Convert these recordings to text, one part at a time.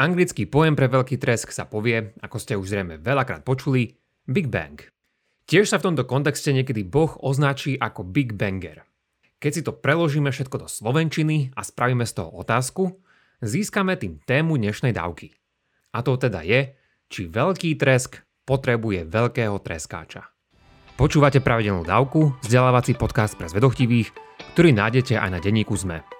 Anglický pojem pre veľký tresk sa povie, ako ste už zrejme veľakrát počuli, Big Bang. Tiež sa v tomto kontexte niekedy Boh označí ako Big Banger. Keď si to preložíme všetko do slovenčiny a spravíme z toho otázku, získame tým tému dnešnej dávky. A to teda je, či veľký tresk potrebuje veľkého treskáča. Počúvate pravidelnú dávku, vzdelávací podcast pre zvedochtivých, ktorý nájdete aj na denníku ZME.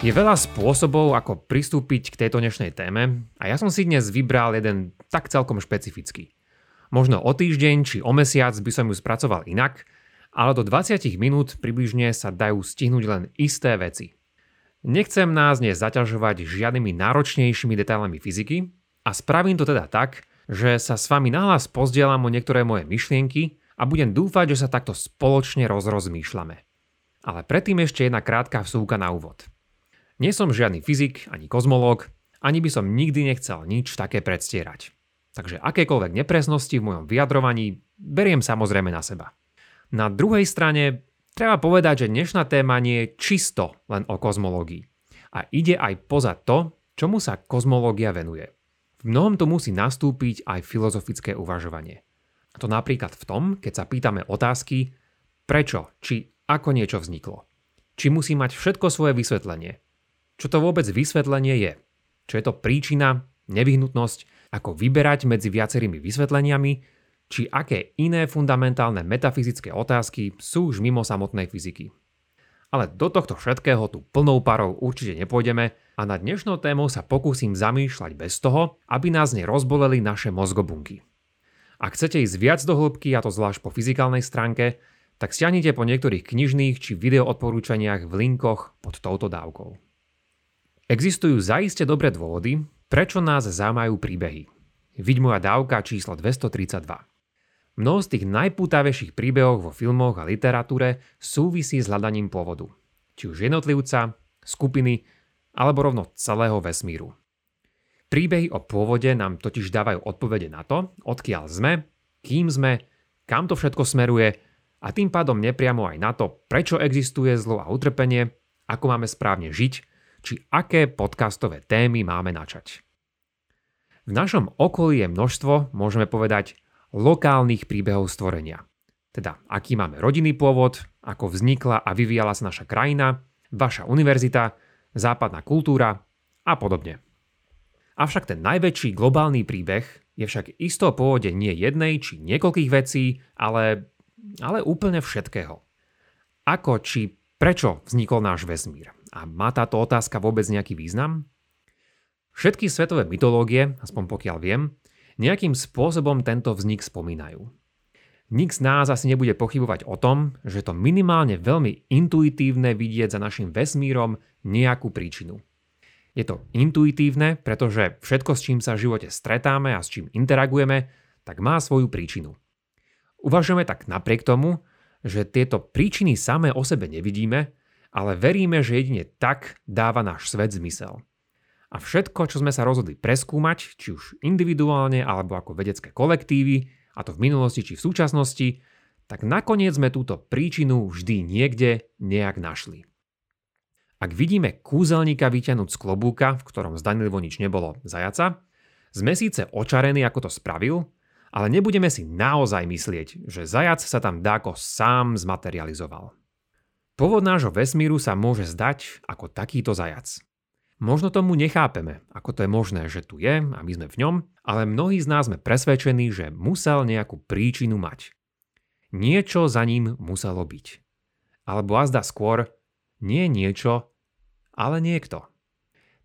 Je veľa spôsobov, ako pristúpiť k tejto dnešnej téme a ja som si dnes vybral jeden tak celkom špecifický. Možno o týždeň či o mesiac by som ju spracoval inak, ale do 20 minút približne sa dajú stihnúť len isté veci. Nechcem nás dnes zaťažovať žiadnymi náročnejšími detailami fyziky a spravím to teda tak, že sa s vami nahlas pozdielam o niektoré moje myšlienky a budem dúfať, že sa takto spoločne rozrozmýšľame. Ale predtým ešte jedna krátka vsúka na úvod. Nie som žiadny fyzik ani kozmológ, ani by som nikdy nechcel nič také predstierať. Takže akékoľvek nepresnosti v mojom vyjadrovaní beriem samozrejme na seba. Na druhej strane treba povedať, že dnešná téma nie je čisto len o kozmológii. A ide aj poza to, čomu sa kozmológia venuje. V mnohom to musí nastúpiť aj filozofické uvažovanie. A to napríklad v tom, keď sa pýtame otázky, prečo či ako niečo vzniklo. Či musí mať všetko svoje vysvetlenie, čo to vôbec vysvetlenie je? Čo je to príčina, nevyhnutnosť, ako vyberať medzi viacerými vysvetleniami, či aké iné fundamentálne metafyzické otázky sú už mimo samotnej fyziky. Ale do tohto všetkého tu plnou parou určite nepôjdeme a na dnešnou tému sa pokúsim zamýšľať bez toho, aby nás nerozboleli naše mozgobunky. Ak chcete ísť viac do hĺbky, a to zvlášť po fyzikálnej stránke, tak stiahnite po niektorých knižných či video odporúčaniach v linkoch pod touto dávkou. Existujú zaiste dobré dôvody, prečo nás zaujímajú príbehy. Vidť moja dávka číslo 232. Mnoho z tých najpútavejších príbehov vo filmoch a literatúre súvisí s hľadaním pôvodu. Či už jednotlivca, skupiny alebo rovno celého vesmíru. Príbehy o pôvode nám totiž dávajú odpovede na to, odkiaľ sme, kým sme, kam to všetko smeruje a tým pádom nepriamo aj na to, prečo existuje zlo a utrpenie, ako máme správne žiť či aké podcastové témy máme načať. V našom okolí je množstvo, môžeme povedať, lokálnych príbehov stvorenia. Teda, aký máme rodinný pôvod, ako vznikla a vyvíjala sa naša krajina, vaša univerzita, západná kultúra a podobne. Avšak ten najväčší globálny príbeh je však isto o pôvode nie jednej či niekoľkých vecí, ale, ale úplne všetkého. Ako či prečo vznikol náš vesmír? A má táto otázka vôbec nejaký význam? Všetky svetové mytológie, aspoň pokiaľ viem, nejakým spôsobom tento vznik spomínajú. Nik z nás asi nebude pochybovať o tom, že to minimálne veľmi intuitívne vidieť za našim vesmírom nejakú príčinu. Je to intuitívne, pretože všetko, s čím sa v živote stretáme a s čím interagujeme, tak má svoju príčinu. Uvažujeme tak napriek tomu, že tieto príčiny samé o sebe nevidíme ale veríme, že jedine tak dáva náš svet zmysel. A všetko, čo sme sa rozhodli preskúmať, či už individuálne alebo ako vedecké kolektívy, a to v minulosti či v súčasnosti, tak nakoniec sme túto príčinu vždy niekde nejak našli. Ak vidíme kúzelníka vyťanúť z klobúka, v ktorom zdanlivo nič nebolo zajaca, sme síce očarení, ako to spravil, ale nebudeme si naozaj myslieť, že zajac sa tam dáko sám zmaterializoval. Pôvod nášho vesmíru sa môže zdať ako takýto zajac. Možno tomu nechápeme, ako to je možné, že tu je a my sme v ňom, ale mnohí z nás sme presvedčení, že musel nejakú príčinu mať. Niečo za ním muselo byť. Alebo azda skôr, nie niečo, ale niekto.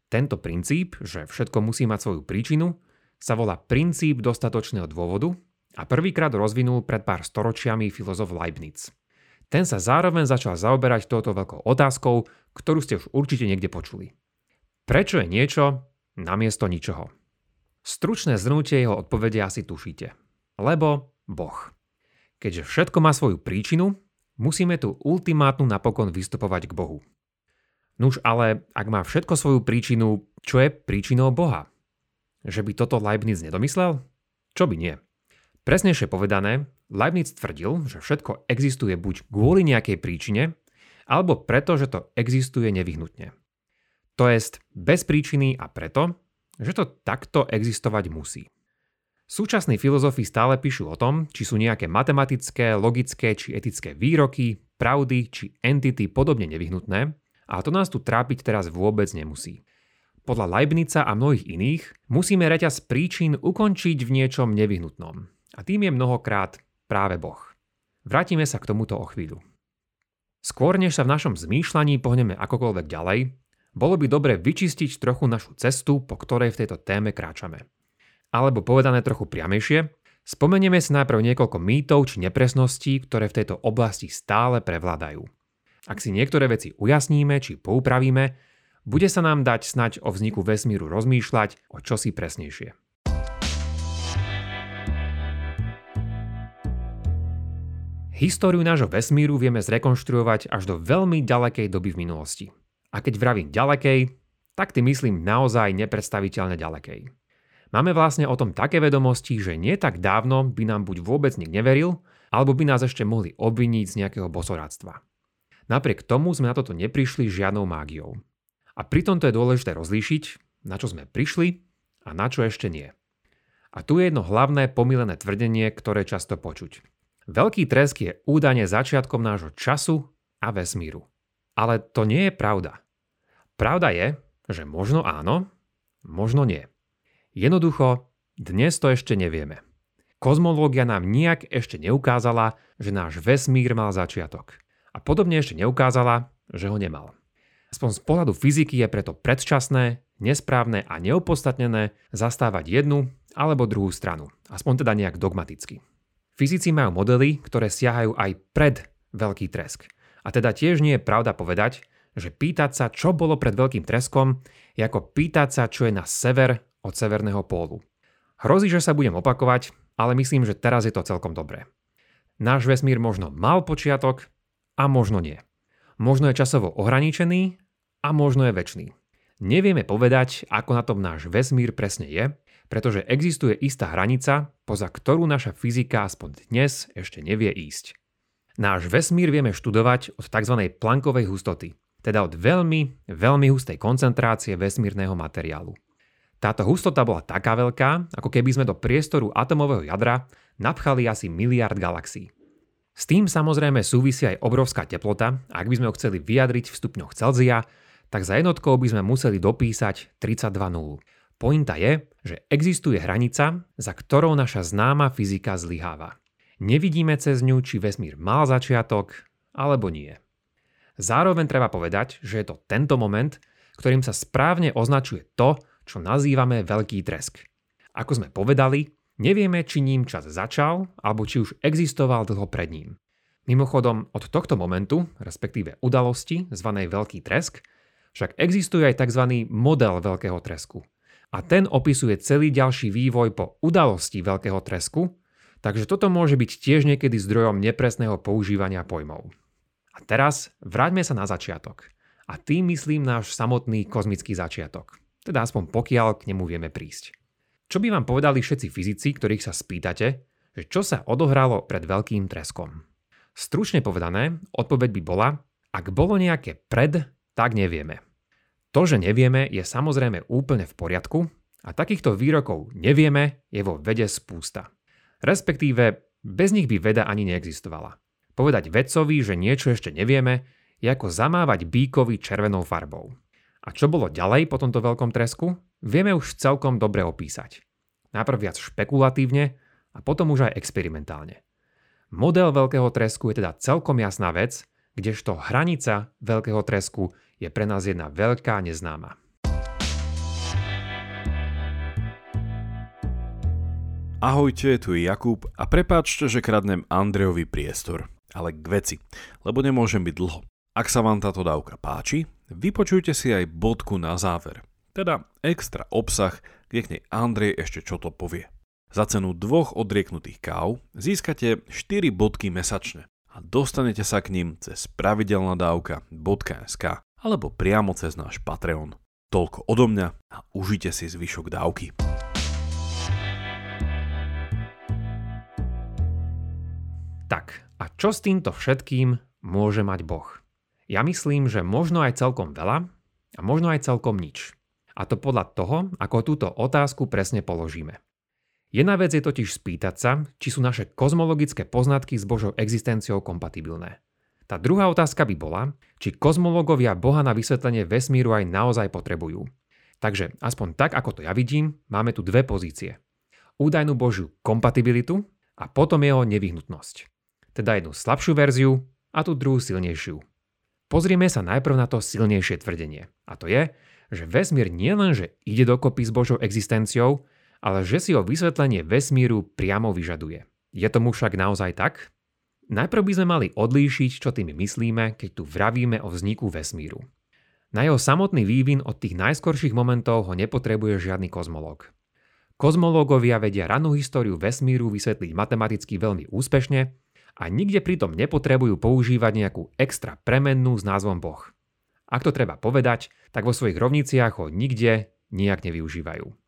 Tento princíp, že všetko musí mať svoju príčinu, sa volá princíp dostatočného dôvodu a prvýkrát rozvinul pred pár storočiami filozof Leibniz. Ten sa zároveň začal zaoberať touto veľkou otázkou, ktorú ste už určite niekde počuli. Prečo je niečo namiesto ničoho? Stručné zhrnutie jeho odpovede asi tušíte. Lebo Boh. Keďže všetko má svoju príčinu, musíme tu ultimátnu napokon vystupovať k Bohu. Nuž ale, ak má všetko svoju príčinu, čo je príčinou Boha? Že by toto Leibniz nedomyslel? Čo by nie? Presnejšie povedané, Leibniz tvrdil, že všetko existuje buď kvôli nejakej príčine, alebo preto, že to existuje nevyhnutne. To jest bez príčiny a preto, že to takto existovať musí. Súčasní filozofi stále píšu o tom, či sú nejaké matematické, logické či etické výroky, pravdy či entity podobne nevyhnutné, a to nás tu trápiť teraz vôbec nemusí. Podľa Leibnica a mnohých iných musíme reťaz príčin ukončiť v niečom nevyhnutnom. A tým je mnohokrát práve Boh. Vrátime sa k tomuto o chvíľu. Skôr než sa v našom zmýšľaní pohneme akokoľvek ďalej, bolo by dobre vyčistiť trochu našu cestu, po ktorej v tejto téme kráčame. Alebo povedané trochu priamejšie, spomenieme si najprv niekoľko mýtov či nepresností, ktoré v tejto oblasti stále prevládajú. Ak si niektoré veci ujasníme či poupravíme, bude sa nám dať snať o vzniku vesmíru rozmýšľať o čosi presnejšie. Históriu nášho vesmíru vieme zrekonštruovať až do veľmi ďalekej doby v minulosti. A keď vravím ďalekej, tak tým myslím naozaj nepredstaviteľne ďalekej. Máme vlastne o tom také vedomosti, že nie tak dávno by nám buď vôbec nik neveril, alebo by nás ešte mohli obviniť z nejakého bosoradstva. Napriek tomu sme na toto neprišli žiadnou mágiou. A pritom to je dôležité rozlíšiť, na čo sme prišli a na čo ešte nie. A tu je jedno hlavné pomílené tvrdenie, ktoré často počuť. Veľký tresk je údajne začiatkom nášho času a vesmíru. Ale to nie je pravda. Pravda je, že možno áno, možno nie. Jednoducho, dnes to ešte nevieme. Kozmológia nám nijak ešte neukázala, že náš vesmír mal začiatok. A podobne ešte neukázala, že ho nemal. Aspoň z pohľadu fyziky je preto predčasné, nesprávne a neopodstatnené zastávať jednu alebo druhú stranu, aspoň teda nejak dogmaticky. Fyzici majú modely, ktoré siahajú aj pred veľký tresk. A teda tiež nie je pravda povedať, že pýtať sa, čo bolo pred veľkým treskom, je ako pýtať sa, čo je na sever od severného pólu. Hrozí, že sa budem opakovať, ale myslím, že teraz je to celkom dobré. Náš vesmír možno mal počiatok a možno nie. Možno je časovo ohraničený a možno je väčší. Nevieme povedať, ako na tom náš vesmír presne je, pretože existuje istá hranica, poza ktorú naša fyzika aspoň dnes ešte nevie ísť. Náš vesmír vieme študovať od tzv. plankovej hustoty, teda od veľmi, veľmi hustej koncentrácie vesmírneho materiálu. Táto hustota bola taká veľká, ako keby sme do priestoru atomového jadra napchali asi miliard galaxií. S tým samozrejme súvisí aj obrovská teplota, ak by sme ho chceli vyjadriť v stupňoch Celzia, tak za jednotkou by sme museli dopísať 32 Pointa je, že existuje hranica, za ktorou naša známa fyzika zlyháva. Nevidíme cez ňu, či vesmír mal začiatok, alebo nie. Zároveň treba povedať, že je to tento moment, ktorým sa správne označuje to, čo nazývame veľký tresk. Ako sme povedali, nevieme, či ním čas začal, alebo či už existoval dlho pred ním. Mimochodom, od tohto momentu, respektíve udalosti, zvanej Veľký tresk, však existuje aj tzv. model veľkého tresku. A ten opisuje celý ďalší vývoj po udalosti veľkého tresku, takže toto môže byť tiež niekedy zdrojom nepresného používania pojmov. A teraz vráťme sa na začiatok. A tým myslím náš samotný kozmický začiatok. Teda aspoň pokiaľ k nemu vieme prísť. Čo by vám povedali všetci fyzici, ktorých sa spýtate, že čo sa odohralo pred veľkým treskom? Stručne povedané, odpoveď by bola, ak bolo nejaké pred, tak nevieme. To, že nevieme, je samozrejme úplne v poriadku a takýchto výrokov nevieme je vo vede spústa. Respektíve, bez nich by veda ani neexistovala. Povedať vedcovi, že niečo ešte nevieme, je ako zamávať bíkovi červenou farbou. A čo bolo ďalej po tomto veľkom tresku, vieme už celkom dobre opísať. Najprv viac špekulatívne a potom už aj experimentálne. Model veľkého tresku je teda celkom jasná vec, kdežto hranica veľkého tresku je pre nás jedna veľká neznáma. Ahojte, tu je Jakub a prepáčte, že kradnem Andrejovi priestor. Ale k veci, lebo nemôžem byť dlho. Ak sa vám táto dávka páči, vypočujte si aj bodku na záver. Teda extra obsah kde k nej Andrej ešte čo to povie. Za cenu dvoch odrieknutých káv získate 4 bodky mesačne a dostanete sa k ním cez pravidelnadavka.sk alebo priamo cez náš Patreon. Toľko odo mňa a užite si zvyšok dávky. Tak, a čo s týmto všetkým môže mať Boh? Ja myslím, že možno aj celkom veľa a možno aj celkom nič. A to podľa toho, ako túto otázku presne položíme. Jedna vec je totiž spýtať sa, či sú naše kozmologické poznatky s Božou existenciou kompatibilné. Tá druhá otázka by bola, či kozmológovia Boha na vysvetlenie vesmíru aj naozaj potrebujú. Takže aspoň tak, ako to ja vidím, máme tu dve pozície. Údajnú Božiu kompatibilitu a potom jeho nevyhnutnosť. Teda jednu slabšiu verziu a tú druhú silnejšiu. Pozrieme sa najprv na to silnejšie tvrdenie. A to je, že vesmír nielenže ide dokopy s Božou existenciou, ale že si o vysvetlenie vesmíru priamo vyžaduje. Je tomu však naozaj tak? Najprv by sme mali odlíšiť, čo tým myslíme, keď tu vravíme o vzniku vesmíru. Na jeho samotný vývin od tých najskorších momentov ho nepotrebuje žiadny kozmológ. Kozmológovia vedia ranú históriu vesmíru vysvetliť matematicky veľmi úspešne a nikde pritom nepotrebujú používať nejakú extra premennú s názvom Boh. Ak to treba povedať, tak vo svojich rovniciach ho nikde nijak nevyužívajú.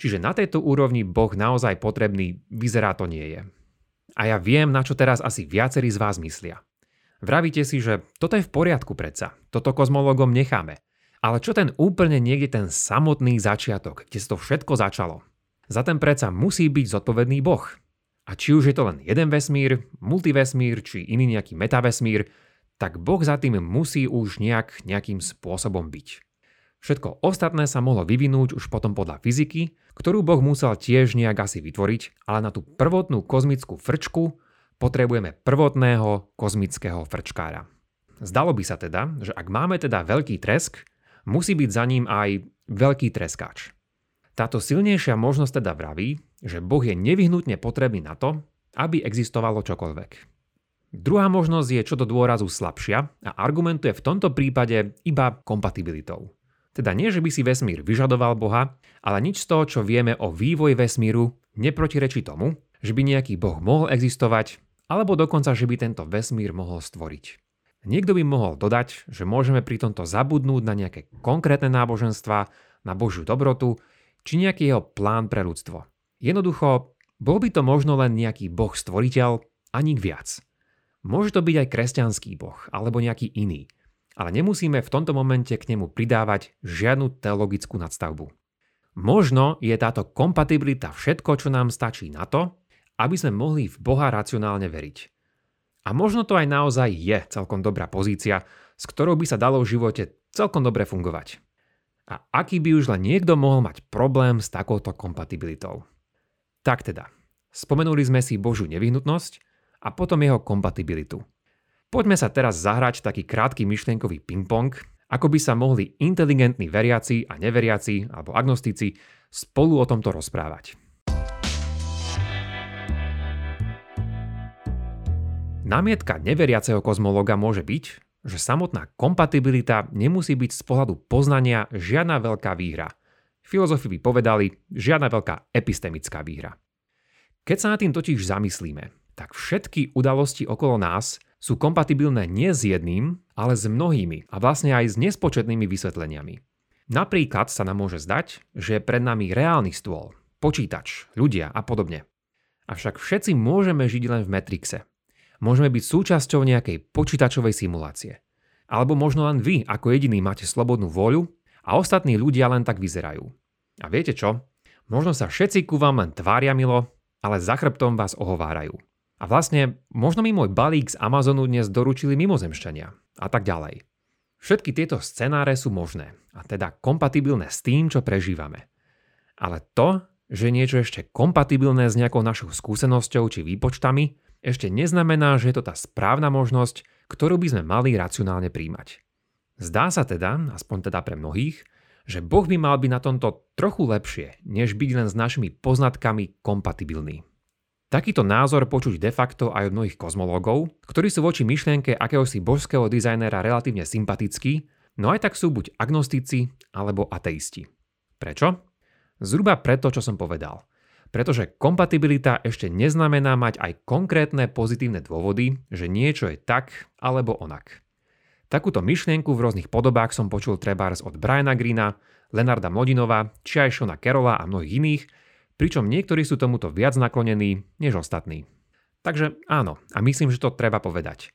Čiže na tejto úrovni Boh naozaj potrebný vyzerá to nie je. A ja viem, na čo teraz asi viacerí z vás myslia. Vravíte si, že toto je v poriadku predsa, toto kozmologom necháme. Ale čo ten úplne niekde ten samotný začiatok, kde sa to všetko začalo? Za ten predsa musí byť zodpovedný Boh. A či už je to len jeden vesmír, multivesmír či iný nejaký metavesmír, tak Boh za tým musí už nejak, nejakým spôsobom byť. Všetko ostatné sa mohlo vyvinúť už potom podľa fyziky, ktorú Boh musel tiež nejak asi vytvoriť, ale na tú prvotnú kozmickú frčku potrebujeme prvotného kozmického frčkára. Zdalo by sa teda, že ak máme teda veľký tresk, musí byť za ním aj veľký treskáč. Táto silnejšia možnosť teda vraví, že Boh je nevyhnutne potrebný na to, aby existovalo čokoľvek. Druhá možnosť je čo do dôrazu slabšia a argumentuje v tomto prípade iba kompatibilitou. Teda nie, že by si vesmír vyžadoval Boha, ale nič z toho, čo vieme o vývoji vesmíru, neprotirečí tomu, že by nejaký Boh mohol existovať, alebo dokonca, že by tento vesmír mohol stvoriť. Niekto by mohol dodať, že môžeme pri tomto zabudnúť na nejaké konkrétne náboženstva, na Božiu dobrotu, či nejaký jeho plán pre ľudstvo. Jednoducho, bol by to možno len nejaký boh stvoriteľ a nik viac. Môže to byť aj kresťanský boh alebo nejaký iný, ale nemusíme v tomto momente k nemu pridávať žiadnu teologickú nadstavbu. Možno je táto kompatibilita všetko, čo nám stačí na to, aby sme mohli v Boha racionálne veriť. A možno to aj naozaj je celkom dobrá pozícia, s ktorou by sa dalo v živote celkom dobre fungovať. A aký by už len niekto mohol mať problém s takouto kompatibilitou? Tak teda, spomenuli sme si Božiu nevyhnutnosť, a potom jeho kompatibilitu. Poďme sa teraz zahrať taký krátky myšlienkový ping-pong, ako by sa mohli inteligentní veriaci a neveriaci alebo agnostici spolu o tomto rozprávať. Námietka neveriaceho kozmologa môže byť, že samotná kompatibilita nemusí byť z pohľadu poznania žiadna veľká výhra. Filozofi by povedali žiadna veľká epistemická výhra. Keď sa na tým totiž zamyslíme, tak všetky udalosti okolo nás sú kompatibilné nie s jedným, ale s mnohými a vlastne aj s nespočetnými vysvetleniami. Napríklad sa nám môže zdať, že je pred nami reálny stôl, počítač, ľudia a podobne. Avšak všetci môžeme žiť len v Matrixe. Môžeme byť súčasťou nejakej počítačovej simulácie. Alebo možno len vy ako jediný máte slobodnú voľu a ostatní ľudia len tak vyzerajú. A viete čo? Možno sa všetci ku vám len tvária milo, ale za chrbtom vás ohovárajú. A vlastne možno mi môj balík z Amazonu dnes doručili mimozemšťania a tak ďalej. Všetky tieto scenáre sú možné a teda kompatibilné s tým, čo prežívame. Ale to, že niečo ešte kompatibilné s nejakou našou skúsenosťou či výpočtami, ešte neznamená, že je to tá správna možnosť, ktorú by sme mali racionálne príjmať. Zdá sa teda, aspoň teda pre mnohých, že Boh by mal byť na tomto trochu lepšie, než byť len s našimi poznatkami kompatibilný. Takýto názor počuť de facto aj od mnohých kozmológov, ktorí sú voči myšlienke akéhosi božského dizajnera relatívne sympatickí, no aj tak sú buď agnostici alebo ateisti. Prečo? Zhruba preto, čo som povedal. Pretože kompatibilita ešte neznamená mať aj konkrétne pozitívne dôvody, že niečo je tak alebo onak. Takúto myšlienku v rôznych podobách som počul trebárs od Briana Greena, Lenarda Mlodinova, či aj Shona Carola a mnohých iných, pričom niektorí sú tomuto viac naklonení než ostatní. Takže áno, a myslím, že to treba povedať.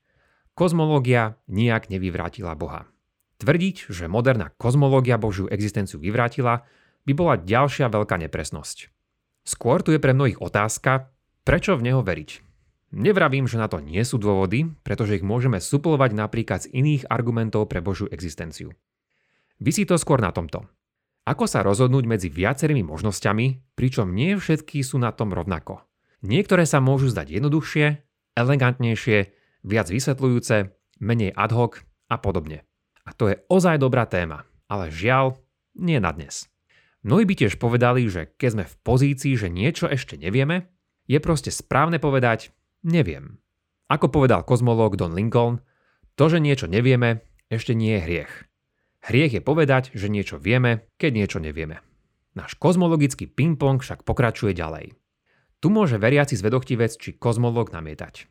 Kozmológia nijak nevyvrátila Boha. Tvrdiť, že moderná kozmológia Božiu existenciu vyvrátila, by bola ďalšia veľká nepresnosť. Skôr tu je pre mnohých otázka, prečo v neho veriť. Nevravím, že na to nie sú dôvody, pretože ich môžeme suplovať napríklad z iných argumentov pre Božiu existenciu. Vysí to skôr na tomto. Ako sa rozhodnúť medzi viacerými možnosťami, pričom nie všetky sú na tom rovnako. Niektoré sa môžu zdať jednoduchšie, elegantnejšie, viac vysvetľujúce, menej ad hoc a podobne. A to je ozaj dobrá téma, ale žiaľ, nie na dnes. Mnohí by tiež povedali, že keď sme v pozícii, že niečo ešte nevieme, je proste správne povedať neviem. Ako povedal kozmológ Don Lincoln, to, že niečo nevieme, ešte nie je hriech. Hriech je povedať, že niečo vieme, keď niečo nevieme. Náš kozmologický ping-pong však pokračuje ďalej. Tu môže veriaci zvedochtivec či kozmolog namietať.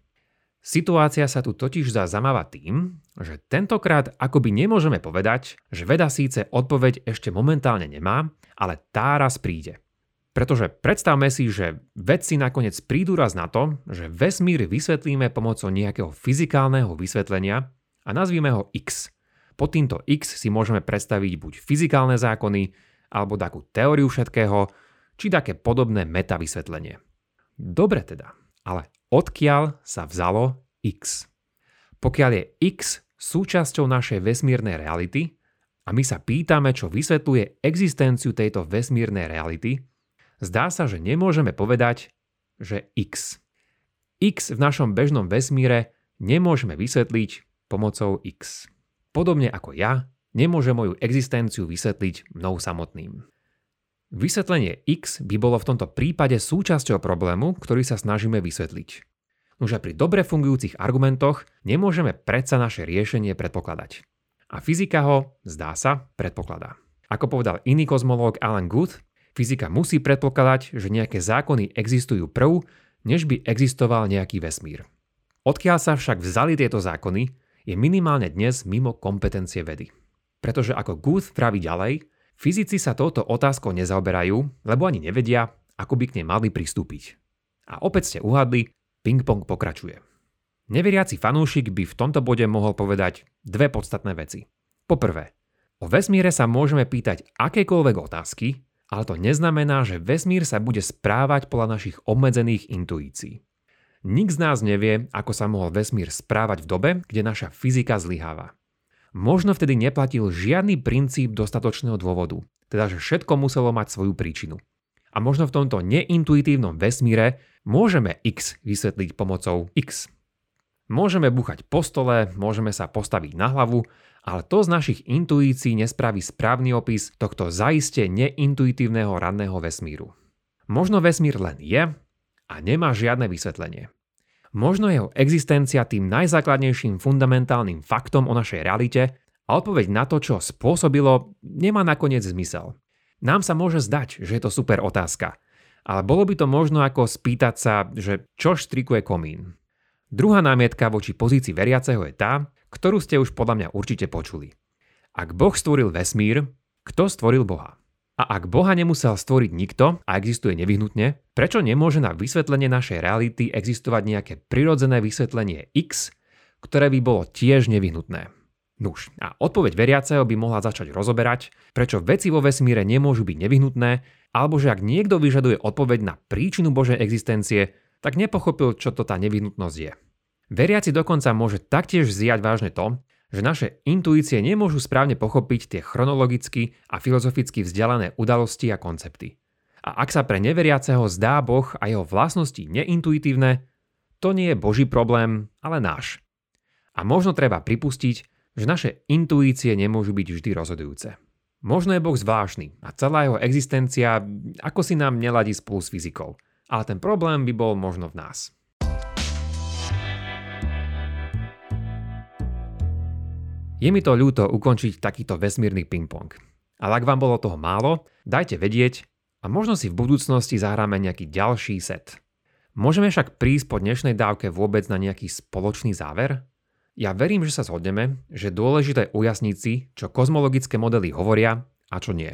Situácia sa tu totiž zdá zamáva tým, že tentokrát akoby nemôžeme povedať, že veda síce odpoveď ešte momentálne nemá, ale tá raz príde. Pretože predstavme si, že vedci nakoniec prídu raz na to, že vesmír vysvetlíme pomocou nejakého fyzikálneho vysvetlenia a nazvíme ho X – pod týmto X si môžeme predstaviť buď fyzikálne zákony, alebo takú teóriu všetkého, či také podobné meta vysvetlenie. Dobre teda, ale odkiaľ sa vzalo X? Pokiaľ je X súčasťou našej vesmírnej reality a my sa pýtame, čo vysvetľuje existenciu tejto vesmírnej reality, zdá sa, že nemôžeme povedať, že X. X v našom bežnom vesmíre nemôžeme vysvetliť pomocou X. Podobne ako ja, nemôže moju existenciu vysvetliť mnou samotným. Vysvetlenie X by bolo v tomto prípade súčasťou problému, ktorý sa snažíme vysvetliť. Nože pri dobre fungujúcich argumentoch nemôžeme predsa naše riešenie predpokladať. A fyzika ho, zdá sa, predpokladá. Ako povedal iný kozmológ Alan Guth, fyzika musí predpokladať, že nejaké zákony existujú prv, než by existoval nejaký vesmír. Odkiaľ sa však vzali tieto zákony, je minimálne dnes mimo kompetencie vedy. Pretože ako Guth praví ďalej, fyzici sa touto otázkou nezaoberajú, lebo ani nevedia, ako by k nej mali pristúpiť. A opäť ste uhadli, ping-pong pokračuje. Neveriaci fanúšik by v tomto bode mohol povedať dve podstatné veci. Poprvé, o vesmíre sa môžeme pýtať akékoľvek otázky, ale to neznamená, že vesmír sa bude správať podľa našich obmedzených intuícií. Nik z nás nevie, ako sa mohol vesmír správať v dobe, kde naša fyzika zlyháva. Možno vtedy neplatil žiadny princíp dostatočného dôvodu, teda že všetko muselo mať svoju príčinu. A možno v tomto neintuitívnom vesmíre môžeme X vysvetliť pomocou X. Môžeme buchať po stole, môžeme sa postaviť na hlavu, ale to z našich intuícií nespraví správny opis tohto zaiste neintuitívneho ranného vesmíru. Možno vesmír len je a nemá žiadne vysvetlenie. Možno jeho existencia tým najzákladnejším fundamentálnym faktom o našej realite a odpoveď na to, čo spôsobilo, nemá nakoniec zmysel. Nám sa môže zdať, že je to super otázka, ale bolo by to možno ako spýtať sa, že čo štrikuje komín. Druhá námietka voči pozícii veriaceho je tá, ktorú ste už podľa mňa určite počuli. Ak Boh stvoril vesmír, kto stvoril Boha? A ak Boha nemusel stvoriť nikto a existuje nevyhnutne, prečo nemôže na vysvetlenie našej reality existovať nejaké prirodzené vysvetlenie X, ktoré by bolo tiež nevyhnutné? Nuž, a odpoveď veriaceho by mohla začať rozoberať, prečo veci vo vesmíre nemôžu byť nevyhnutné, alebo že ak niekto vyžaduje odpoveď na príčinu Božej existencie, tak nepochopil, čo to tá nevyhnutnosť je. Veriaci dokonca môže taktiež zjať vážne to, že naše intuície nemôžu správne pochopiť tie chronologicky a filozoficky vzdialené udalosti a koncepty. A ak sa pre neveriaceho zdá Boh a jeho vlastnosti neintuitívne, to nie je Boží problém, ale náš. A možno treba pripustiť, že naše intuície nemôžu byť vždy rozhodujúce. Možno je Boh zvláštny a celá jeho existencia ako si nám neladí spolu s fyzikou. Ale ten problém by bol možno v nás. Je mi to ľúto ukončiť takýto vesmírny ping-pong. Ale ak vám bolo toho málo, dajte vedieť a možno si v budúcnosti zahráme nejaký ďalší set. Môžeme však prísť po dnešnej dávke vôbec na nejaký spoločný záver? Ja verím, že sa zhodneme, že dôležité ujasniť si, čo kozmologické modely hovoria a čo nie.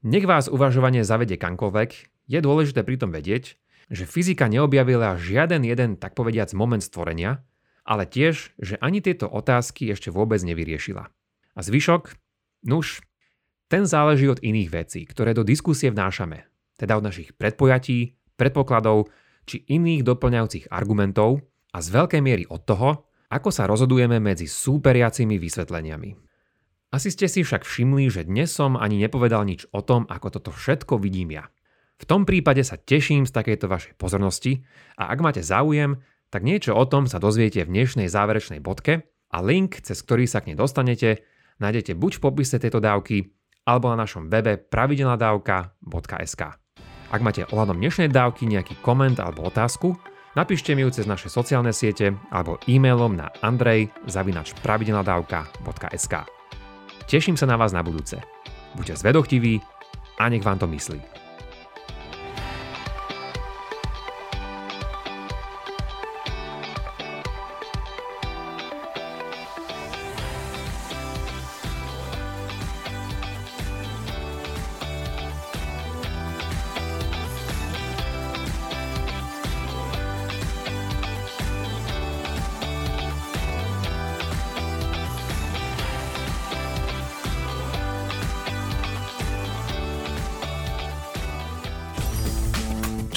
Nech vás uvažovanie zavede kamkoľvek, je dôležité pritom vedieť, že fyzika neobjavila žiaden jeden, tak povediac, moment stvorenia, ale tiež, že ani tieto otázky ešte vôbec nevyriešila. A zvyšok? Nuž, ten záleží od iných vecí, ktoré do diskusie vnášame, teda od našich predpojatí, predpokladov či iných doplňajúcich argumentov a z veľkej miery od toho, ako sa rozhodujeme medzi súperiacimi vysvetleniami. Asi ste si však všimli, že dnes som ani nepovedal nič o tom, ako toto všetko vidím ja. V tom prípade sa teším z takejto vašej pozornosti a ak máte záujem, tak niečo o tom sa dozviete v dnešnej záverečnej bodke a link, cez ktorý sa k nej dostanete, nájdete buď v popise tejto dávky, alebo na našom webe pravidelnadavka.sk. Ak máte ohľadom dnešnej dávky nejaký koment alebo otázku, Napíšte mi ju cez naše sociálne siete alebo e-mailom na andrej.pravidelnadavka.sk Teším sa na vás na budúce. Buďte zvedochtiví a nech vám to myslí.